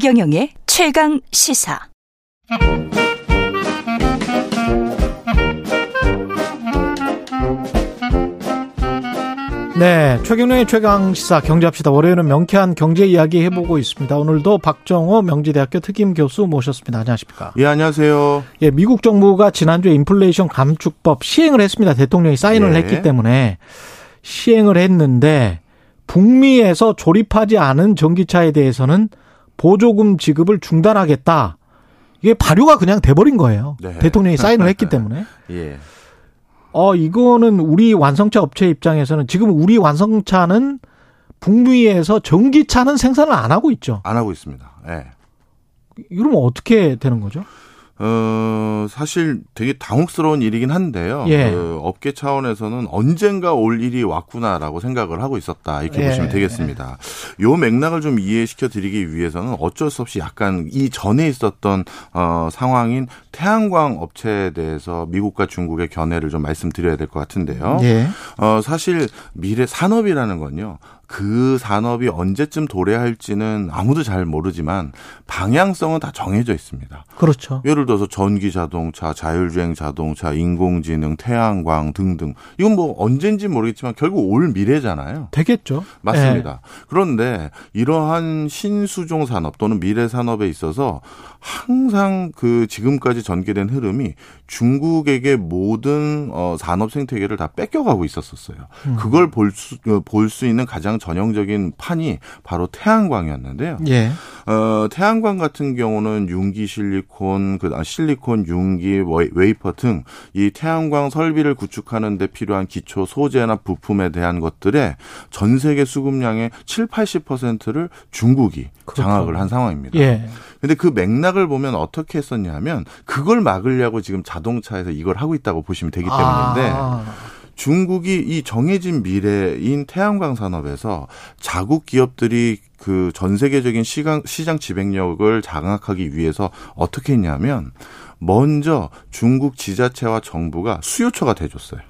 최경영의 최강 시사. 네, 최경영의 최강 시사 경제합시다. 월요일은 명쾌한 경제 이야기 해보고 있습니다. 오늘도 박정호 명지대학교 특임 교수 모셨습니다. 안녕하십니까? 예, 안녕하세요. 예, 미국 정부가 지난주에 인플레이션 감축법 시행을 했습니다. 대통령이 사인을 예. 했기 때문에 시행을 했는데 북미에서 조립하지 않은 전기차에 대해서는 보조금 지급을 중단하겠다. 이게 발효가 그냥 돼버린 거예요. 네. 대통령이 사인을 했기 때문에. 예. 어, 이거는 우리 완성차 업체 입장에서는 지금 우리 완성차는 북미에서 전기차는 생산을 안 하고 있죠. 안 하고 있습니다. 예. 이러면 어떻게 되는 거죠? 어, 사실 되게 당혹스러운 일이긴 한데요. 예. 그 업계 차원에서는 언젠가 올 일이 왔구나라고 생각을 하고 있었다. 이렇게 예. 보시면 되겠습니다. 요 맥락을 좀 이해시켜 드리기 위해서는 어쩔 수 없이 약간 이 전에 있었던 어, 상황인 태양광 업체에 대해서 미국과 중국의 견해를 좀 말씀드려야 될 것 같은데요. 예. 어, 사실 미래 산업이라는 건요. 그 산업이 언제쯤 도래할지는 아무도 잘 모르지만 방향성은 다 정해져 있습니다. 그렇죠. 예를 들어서 전기 자동차, 자율주행 자동차, 인공지능, 태양광 등등. 이건 뭐 언젠지 모르겠지만 결국 올 미래잖아요. 되겠죠. 맞습니다. 그런데 이러한 신수종 산업 또는 미래 산업에 있어서 항상 그 지금까지 전개된 흐름이 중국에게 모든 어 산업 생태계를 다 뺏겨가고 있었었어요. 그걸 볼수 볼 수 있는 가장 전형적인 판이 바로 태양광이었는데요. 예. 예. 어, 태양광 같은 경우는 융기 실리콘, 그 아, 실리콘, 잉곳, 웨이- 웨이퍼 등 이 태양광 설비를 구축하는 데 필요한 기초 소재나 부품에 대한 것들의 전 세계 수급량의 7, 80%를 중국이 그렇죠. 장악을 한 상황입니다. 예. 근데 그 맥락을 보면 어떻게 했었냐면 그걸 막으려고 지금 자동차에서 이걸 하고 있다고 보시면 되기 때문인데 아, 중국이 이 정해진 미래인 태양광 산업에서 자국 기업들이 그 전 세계적인 시장, 시장 지배력을 장악하기 위해서 어떻게 했냐면 먼저 중국 지자체와 정부가 수요처가 돼줬어요.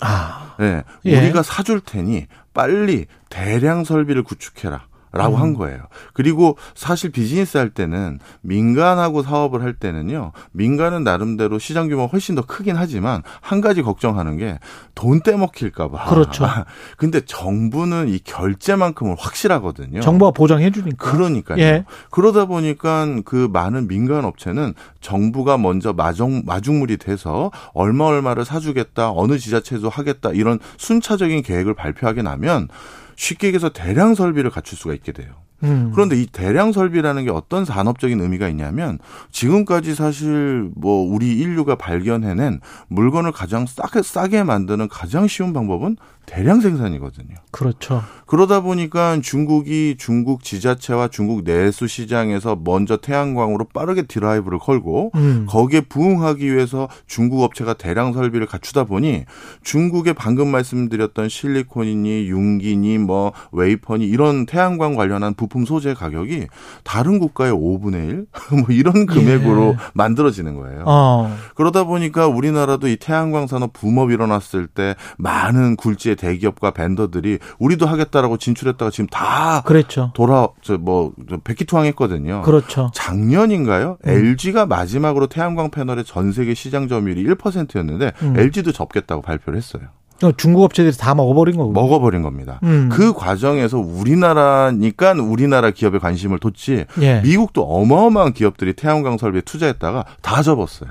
아, 예, 예. 우리가 사줄 테니 빨리 대량 설비를 구축해라. 라고 음. 한 거예요. 그리고 사실 비즈니스 할 때는 민간하고 사업을 할 때는요, 민간은 나름대로 시장 규모가 훨씬 더 크긴 하지만 한 가지 걱정하는 게 돈 떼먹힐까봐. 그렇죠. 근데 정부는 이 결제만큼은 확실하거든요. 정부가 보장해 주니까. 그러니까요. 예. 그러다 보니까 그 많은 민간 업체는 정부가 먼저 마중, 마중물이 돼서 얼마 얼마를 사주겠다, 어느 지자체도 하겠다, 이런 순차적인 계획을 발표하게 나면 쉽게 얘기해서 대량 설비를 갖출 수가 있게 돼요. 음. 그런데 이 대량 설비라는 게 어떤 산업적인 의미가 있냐면 지금까지 사실 뭐 우리 인류가 발견해낸 물건을 가장 싸게, 싸게 만드는 가장 쉬운 방법은 대량 생산이거든요. 그렇죠. 그러다 보니까 중국이 중국 지자체와 중국 내수 시장에서 먼저 태양광으로 빠르게 드라이브를 걸고 음. 거기에 부응하기 위해서 중국 업체가 대량 설비를 갖추다 보니 중국의 방금 말씀드렸던 실리콘이니 융기니 뭐 웨이퍼니 이런 태양광 관련한 부품 소재 가격이 다른 국가의 5분의 1? 뭐 이런 금액으로 만들어지는 거예요. 어. 그러다 보니까 우리나라도 이 태양광 산업 붐업 일어났을 때 많은 굴지 의 대기업과 벤더들이 우리도 하겠다라고 진출했다가 지금 다 그랬죠. 돌아 저뭐 백기투항했거든요. 그렇죠. 작년인가요? LG가 마지막으로 태양광 패널의 전 세계 시장 점유율이 1%였는데 음. LG도 접겠다고 발표를 했어요. 중국 업체들이 다 먹어버린 거고. 먹어버린 겁니다. 음. 그 과정에서 우리나라니까 우리나라 기업에 관심을 뒀지 예. 미국도 어마어마한 기업들이 태양광 설비에 투자했다가 다 접었어요.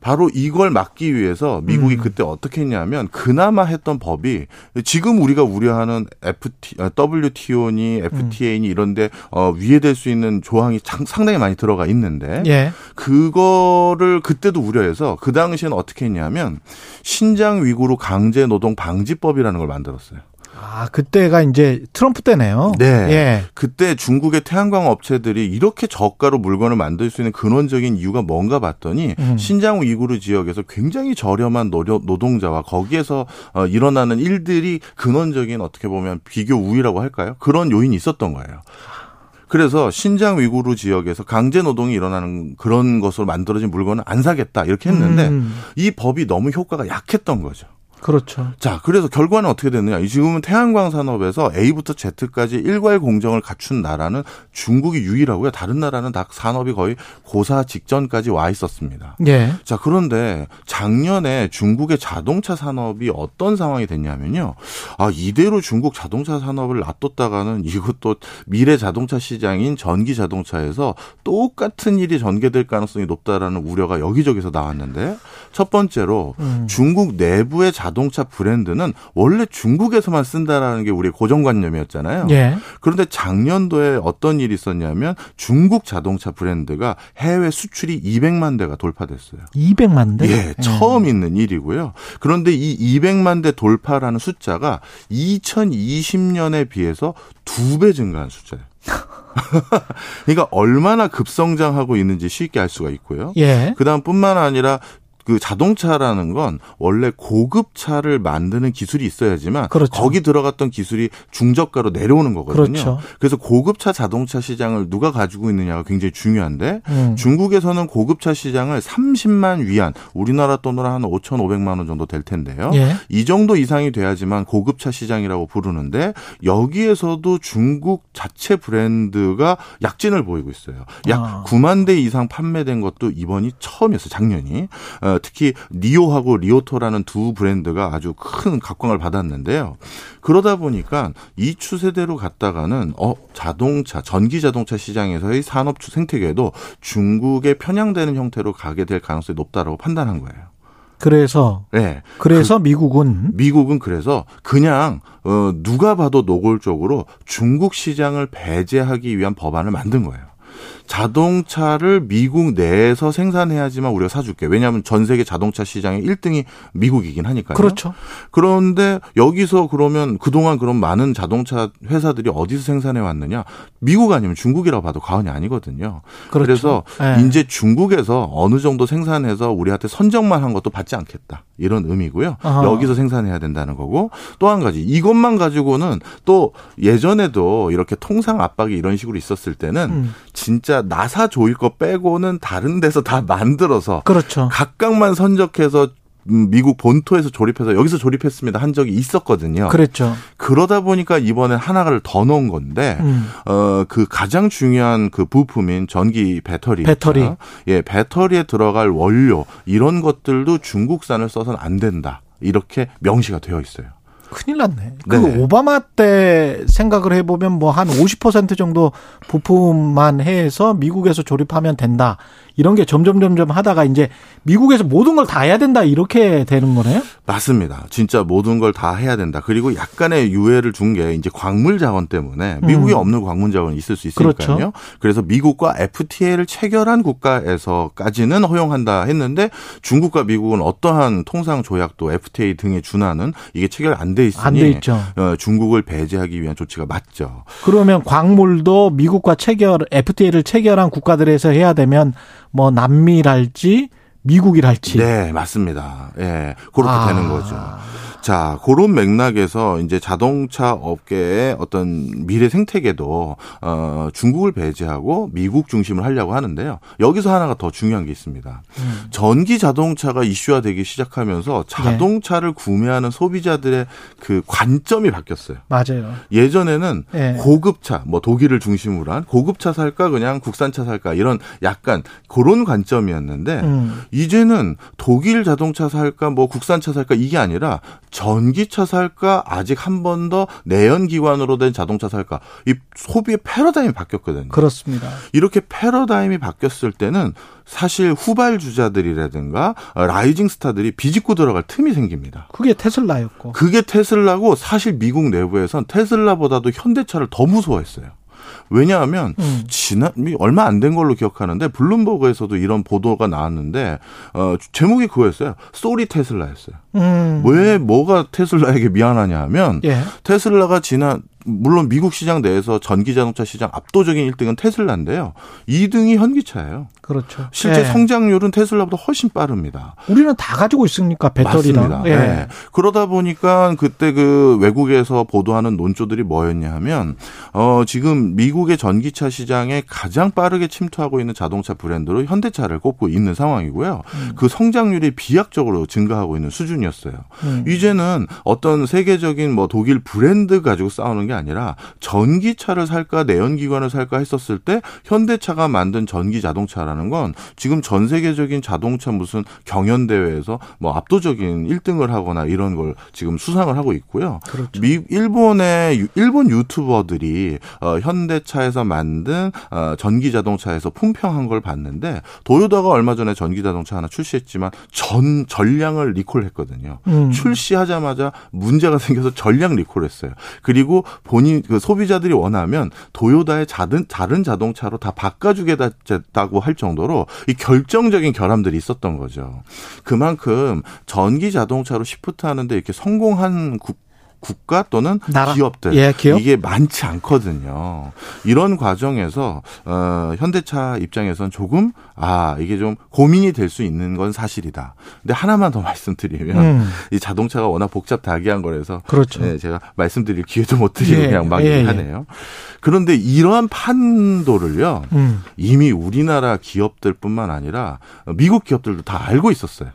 바로 이걸 막기 위해서 미국이 음. 그때 어떻게 했냐면 그나마 했던 법이 지금 우리가 우려하는 FT, 어, WTO니 FTA니 이런데 어, 위에될 수 있는 조항이 장- 상당히 많이 들어가 있는데 예. 그거를 그때도 우려해서 그 당시에는 어떻게 했냐면 신장 위구르 강제 노동 방지법이라는 걸 만들었어요. 아, 그때가 이제 트럼프 때네요. 네. 예. 그때 중국의 태양광 업체들이 이렇게 저가로 물건을 만들 수 있는 근원적인 이유가 뭔가 봤더니 음. 신장 위구르 지역에서 굉장히 저렴한 노력, 노동자와 거기에서 어, 일어나는 일들이 근원적인 어떻게 보면 비교 우위라고 할까요? 그런 요인이 있었던 거예요. 그래서 신장 위구르 지역에서 강제 노동이 일어나는 그런 것으로 만들어진 물건은 안 사겠다 이렇게 했는데 음. 이 법이 너무 효과가 약했던 거죠. 그렇죠. 자, 그래서 결과는 어떻게 됐느냐. 지금은 태양광 산업에서 A부터 Z까지 일괄 공정을 갖춘 나라는 중국이 유일하고요. 다른 나라는 다 산업이 거의 고사 직전까지 와 있었습니다. 예. 자, 그런데 작년에 중국의 자동차 산업이 어떤 상황이 됐냐면요. 아, 이대로 중국 자동차 산업을 놔뒀다가는 이것도 미래 자동차 시장인 전기 자동차에서 똑같은 일이 전개될 가능성이 높다라는 우려가 여기저기서 나왔는데 첫 번째로 음. 중국 내부의 자 동차 브랜드는 원래 중국에서만 쓴다라는 게 우리의 고정관념이었잖아요. 예. 그런데 작년도에 어떤 일이 있었냐면 중국 자동차 브랜드가 해외 수출이 200만 대가 돌파됐어요. 200만 대. 예, 처음 있는 일이고요. 그런데 이 200만 대 돌파라는 숫자가 2020년에 비해서 두 배 증가한 숫자예요. 그러니까 얼마나 급성장하고 있는지 쉽게 알 수가 있고요. 예. 그다음 뿐만 아니라 그 자동차라는 건 원래 고급 차를 만드는 기술이 있어야지만 그렇죠. 거기 들어갔던 기술이 중저가로 내려오는 거거든요. 그렇죠. 그래서 고급차 자동차 시장을 누가 가지고 있느냐가 굉장히 중요한데 음. 중국에서는 고급차 시장을 30만 위안 우리나라 돈으로 한 5,500만 원 정도 될 텐데요. 예. 이 정도 이상이 돼야지만 고급차 시장이라고 부르는데 여기에서도 중국 자체 브랜드가 약진을 보이고 있어요. 약 아. 9만 대 이상 판매된 것도 이번이 처음이었어요. 작년이. 어, 특히 니오하고 리오토라는 두 브랜드가 아주 큰 각광을 받았는데요. 그러다 보니까 이 추세대로 갔다가는 어 자동차 전기 자동차 시장에서의 산업 추 생태계도 중국에 편향되는 형태로 가게 될 가능성이 높다라고 판단한 거예요. 그래서 네. 그래서 미국은 미국은 그래서 그냥 어 누가 봐도 노골적으로 중국 시장을 배제하기 위한 법안을 만든 거예요. 자동차를 미국 내에서 생산해야지만 우리가 사줄게. 왜냐하면 전 세계 자동차 시장의 1등이 미국이긴 하니까요. 그렇죠. 그런데 여기서 그러면 그동안 그런 많은 자동차 회사들이 어디서 생산해 왔느냐? 미국 아니면 중국이라고 봐도 과언이 아니거든요. 그렇죠. 그래서 예. 이제 중국에서 어느 정도 생산해서 우리한테 선정만 한 것도 받지 않겠다. 이런 의미고요. 아하. 여기서 생산해야 된다는 거고 또 한 가지 이것만 가지고는 또 예전에도 이렇게 통상 압박이 이런 식으로 있었을 때는 음. 진짜 나사 조일 거 빼고는 다른 데서 다 만들어서 그렇죠. 각각만 선적해서 음, 미국 본토에서 조립해서 여기서 조립했습니다 한 적이 있었거든요. 그랬죠. 그러다 보니까 이번에 하나를 더 넣은 건데 음. 어그 가장 중요한 그 부품인 전기 배터리 배터리. 예 배터리에 들어갈 원료 이런 것들도 중국산을 써서는 안 된다 이렇게 명시가 되어 있어요. 큰일 났네. 네. 그 오바마 때 생각을 해보면 뭐 한 50% 정도 부품만 해서 미국에서 조립하면 된다. 이런 게 점점 점점 하다가 이제 미국에서 모든 걸 다 해야 된다. 이렇게 되는 거네요. 맞습니다. 진짜 모든 걸 다 해야 된다. 그리고 약간의 유예를 준 게 이제 광물 자원 때문에 미국에 음. 없는 광물 자원이 있을 수 있으니까요. 그렇죠. 그래서 미국과 FTA를 체결한 국가에서까지는 허용한다 했는데 중국과 미국은 어떠한 통상 조약도 FTA 등에 준하는 이게 체결 안 돼 있으니 안 돼 있죠. 어, 중국을 배제하기 위한 조치가 맞죠. 그러면 광물도 미국과 체결 FTA를 체결한 국가들에서 해야 되면 뭐 남미랄지 미국이랄지. 네, 맞습니다. 예, 그렇게 아. 되는 거죠. 자, 그런 맥락에서 이제 자동차 업계의 어떤 미래 생태계도 어 중국을 배제하고 미국 중심을 하려고 하는데요. 여기서 하나가 더 중요한 게 있습니다. 음. 전기 자동차가 이슈화되기 시작하면서 네. 자동차를 구매하는 소비자들의 그 관점이 바뀌었어요. 맞아요. 예전에는 예. 고급차, 뭐 독일을 중심으로 한 고급차 살까 그냥 국산차 살까 이런 약간 그런 관점이었는데 음. 이제는 독일 자동차 살까 뭐 국산차 살까 이게 아니라 전기차 살까 아직 한 번 더 내연 기관으로 된 자동차 살까 이 소비의 패러다임이 바뀌었거든요. 그렇습니다. 이렇게 패러다임이 바뀌었을 때는 사실 후발 주자들이라든가 어, 라이징 스타들이 비집고 들어갈 틈이 생깁니다. 그게 테슬라였고. 그게 테슬라고 사실 미국 내부에선 테슬라보다도 현대차를 더 무서워했어요. 왜냐하면 음. 지난 얼마 안 된 걸로 기억하는데 블룸버그에서도 이런 보도가 나왔는데 어 제목이 그거였어요. 쏘리 테슬라였어요. 음. 왜 뭐가 테슬라에게 미안하냐 하면 예. 테슬라가 지난 물론 미국 시장 내에서 전기 자동차 시장 압도적인 1등은 테슬라인데요. 2등이 현기차예요. 그렇죠. 실제 예. 성장률은 테슬라보다 훨씬 빠릅니다. 우리는 다 가지고 있으니까 배터리랑. 예. 네. 그러다 보니까 그때 그 외국에서 보도하는 논조들이 뭐였냐 하면 어 지금 미국의 전기차 시장에 가장 빠르게 침투하고 있는 자동차 브랜드로 현대차를 꼽고 있는 상황이고요. 음. 그 성장률이 비약적으로 증가하고 있는 수준이었어요. 음. 이제는 어떤 세계적인 뭐 독일 브랜드 가지고 싸우는 게 아니라 전기차를 살까 내연기관을 살까 했었을 때 현대차가 만든 전기 자동차라는 건 지금 전 세계적인 자동차 무슨 경연 대회에서 뭐 압도적인 1등을 하거나 이런 걸 지금 수상을 하고 있고요. 그렇죠. 미 일본의 유- 일본 유튜버들이 어, 현대차에서 만든 어, 전기 자동차에서 품평한 걸 봤는데 도요다가 얼마 전에 전기 자동차 하나 출시했지만 전 전량을 리콜했거든요. 음. 출시하자마자 문제가 생겨서 전량 리콜했어요. 그리고 본인 그 소비자들이 원하면 도요다의 다른 다른 자동차로 다 바꿔주겠다고 할 정도 로 이 결정적인 결함들이 있었던 거죠. 그만큼 전기 자동차로 시프트하는데 이렇게 성공한 국 국가 또는 나라. 기업들 예, 기업. 이게 많지 않거든요. 이런 과정에서 어 현대차 입장에선 조금 아 이게 좀 고민이 될 수 있는 건 사실이다. 근데 하나만 더 말씀드리면 음. 이 자동차가 워낙 복잡 다기한 거라서 그렇죠. 네, 제가 말씀드릴 기회도 못 드리고 예, 그냥 막 예, 예. 얘기하네요. 그런데 이러한 판도를요. 음. 이미 우리나라 기업들뿐만 아니라 미국 기업들도 다 알고 있었어요.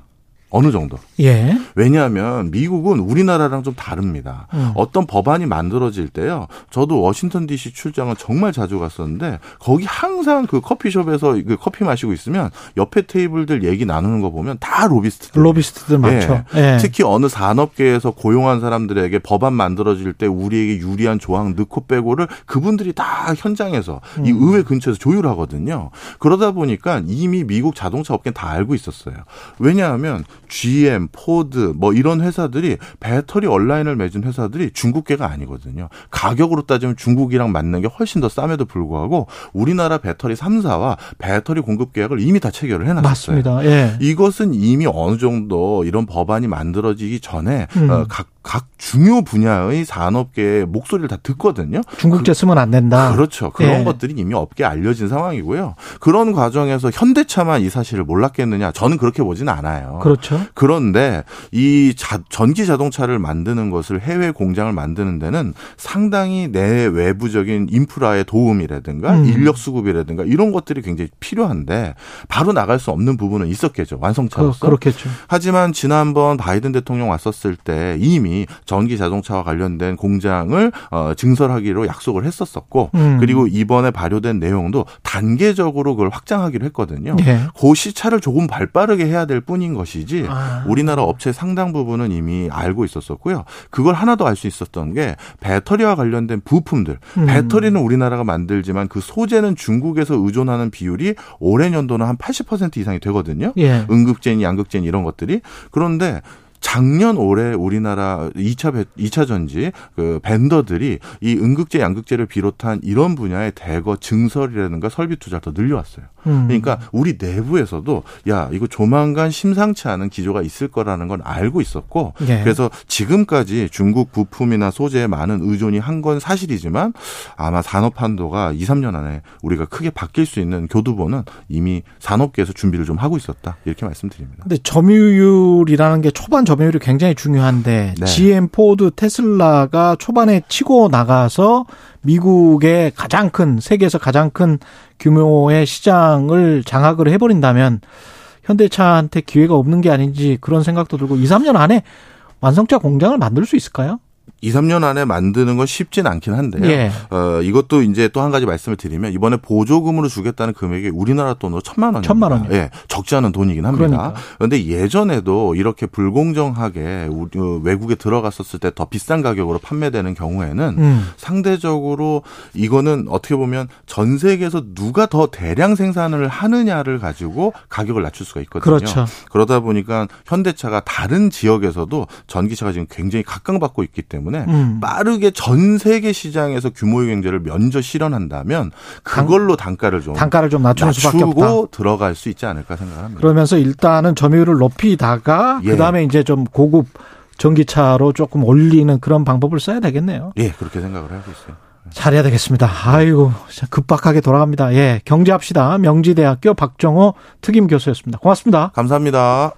어느 정도. 예. 왜냐하면 미국은 우리나라랑 좀 다릅니다. 음. 어떤 법안이 만들어질 때요. 저도 워싱턴 DC 출장을 정말 자주 갔었는데 거기 항상 그 커피숍에서 그 커피 마시고 있으면 옆에 테이블들 얘기 나누는 거 보면 다 로비스트들. 로비스트들 많죠. 예. 특히 어느 산업계에서 고용한 사람들에게 법안 만들어질 때 우리에게 유리한 조항 넣고 빼고를 그분들이 다 현장에서 이 음. 의회 근처에서 조율하거든요. 그러다 보니까 이미 미국 자동차 업계는 다 알고 있었어요. 왜냐하면 GM, 포드 뭐 이런 회사들이 배터리 온라인을 맺은 회사들이 중국계가 아니거든요. 가격으로 따지면 중국이랑 맞는 게 훨씬 더 쌈에도 불구하고 우리나라 배터리 3사와 배터리 공급 계약을 이미 다 체결을 해놨어요. 맞습니다. 예. 이것은 이미 어느 정도 이런 법안이 만들어지기 전에 음. 어, 각, 각 중요 분야의 산업계의 목소리를 다 듣거든요. 중국제 쓰면 안 된다. 그렇죠. 그런 예. 것들이 이미 업계에 알려진 상황이고요. 그런 과정에서 현대차만 이 사실을 몰랐겠느냐? 저는 그렇게 보지는 않아요. 그렇죠. 그런데 이 자- 전기 자동차를 만드는 것을 해외 공장을 만드는 데는 상당히 내 외부적인 인프라의 도움이라든가 음. 인력 수급이라든가 이런 것들이 굉장히 필요한데 바로 나갈 수 없는 부분은 있었겠죠. 그, 완성차로서. 그렇겠죠. 하지만 지난번 바이든 대통령 왔었을 때 이미 전기 자동차와 관련된 공장을 어, 증설하기로 약속을 했었었고 음. 그리고 이번에 발효된 내용도 단계적으로 그걸 확장하기로 했거든요. 예. 그 시차를 조금 발빠르게 해야 될 뿐인 것이지 아. 우리나라 업체 상당 부분은 이미 알고 있었었고요. 그걸 하나 더 알 수 있었던 게 배터리와 관련된 부품들. 음. 배터리는 우리나라가 만들지만 그 소재는 중국에서 의존하는 비율이 올해 연도는 한 80% 이상이 되거든요. 예. 음극재니 양극재니 이런 것들이 그런데 작년 올해 우리나라 2차 배, 2차 전지 그 벤더들이 이 음극재 양극재를 비롯한 이런 분야의 대거 증설이라든가 설비 투자를 더 늘려왔어요. 음. 그러니까 우리 내부에서도 야 이거 조만간 심상치 않은 기조가 있을 거라는 건 알고 있었고 예. 그래서 지금까지 중국 부품이나 소재에 많은 의존이 한 건 사실이지만 아마 산업 한도가 2, 3년 안에 우리가 크게 바뀔 수 있는 교두보는 이미 산업계에서 준비를 좀 하고 있었다 이렇게 말씀드립니다. 근데 점유율이라는 게 초반 점 유율이 굉장히 중요한데 네. GM, 포드, 테슬라가 초반에 치고 나가서 미국의 가장 큰 세계에서 가장 큰 규모의 시장을 장악을 해버린다면 현대차한테 기회가 없는 게 아닌지 그런 생각도 들고 2, 3년 안에 완성차 공장을 만들 수 있을까요? 2, 3년 안에 만드는 건 쉽진 않긴 한데요. 예. 어, 이것도 이제 또 한 가지 말씀을 드리면 이번에 보조금으로 주겠다는 금액이 우리나라 돈으로 천만 원입니다. 천만 원이요? 예, 적지 않은 돈이긴 합니다. 그러니까. 그런데 예전에도 이렇게 불공정하게 어, 외국에 들어갔었을 때 더 비싼 가격으로 판매되는 경우에는 음. 상대적으로 이거는 어떻게 보면 전 세계에서 누가 더 대량 생산을 하느냐를 가지고 가격을 낮출 수가 있거든요. 그렇죠. 그러다 보니까 현대차가 다른 지역에서도 전기차가 지금 굉장히 각광받고 있기 때문에 음. 빠르게 전 세계 시장에서 규모의 경제를 먼저 실현한다면 그걸로 단 가를 좀 단가를 좀 낮추는 수밖에 없다. 들어갈 수 있지 않을까 생각합니다. 그러면서 일단은 점유율을 높이다가 예. 그다음에 이제 좀 고급 전기차로 조금 올리는 그런 방법을 써야 되겠네요. 예, 그렇게 생각을 하고 있어요. 잘해야 되겠습니다. 아이고, 급박하게 돌아갑니다. 예, 경제합시다. 명지대학교 박정호 특임 교수였습니다. 고맙습니다. 감사합니다.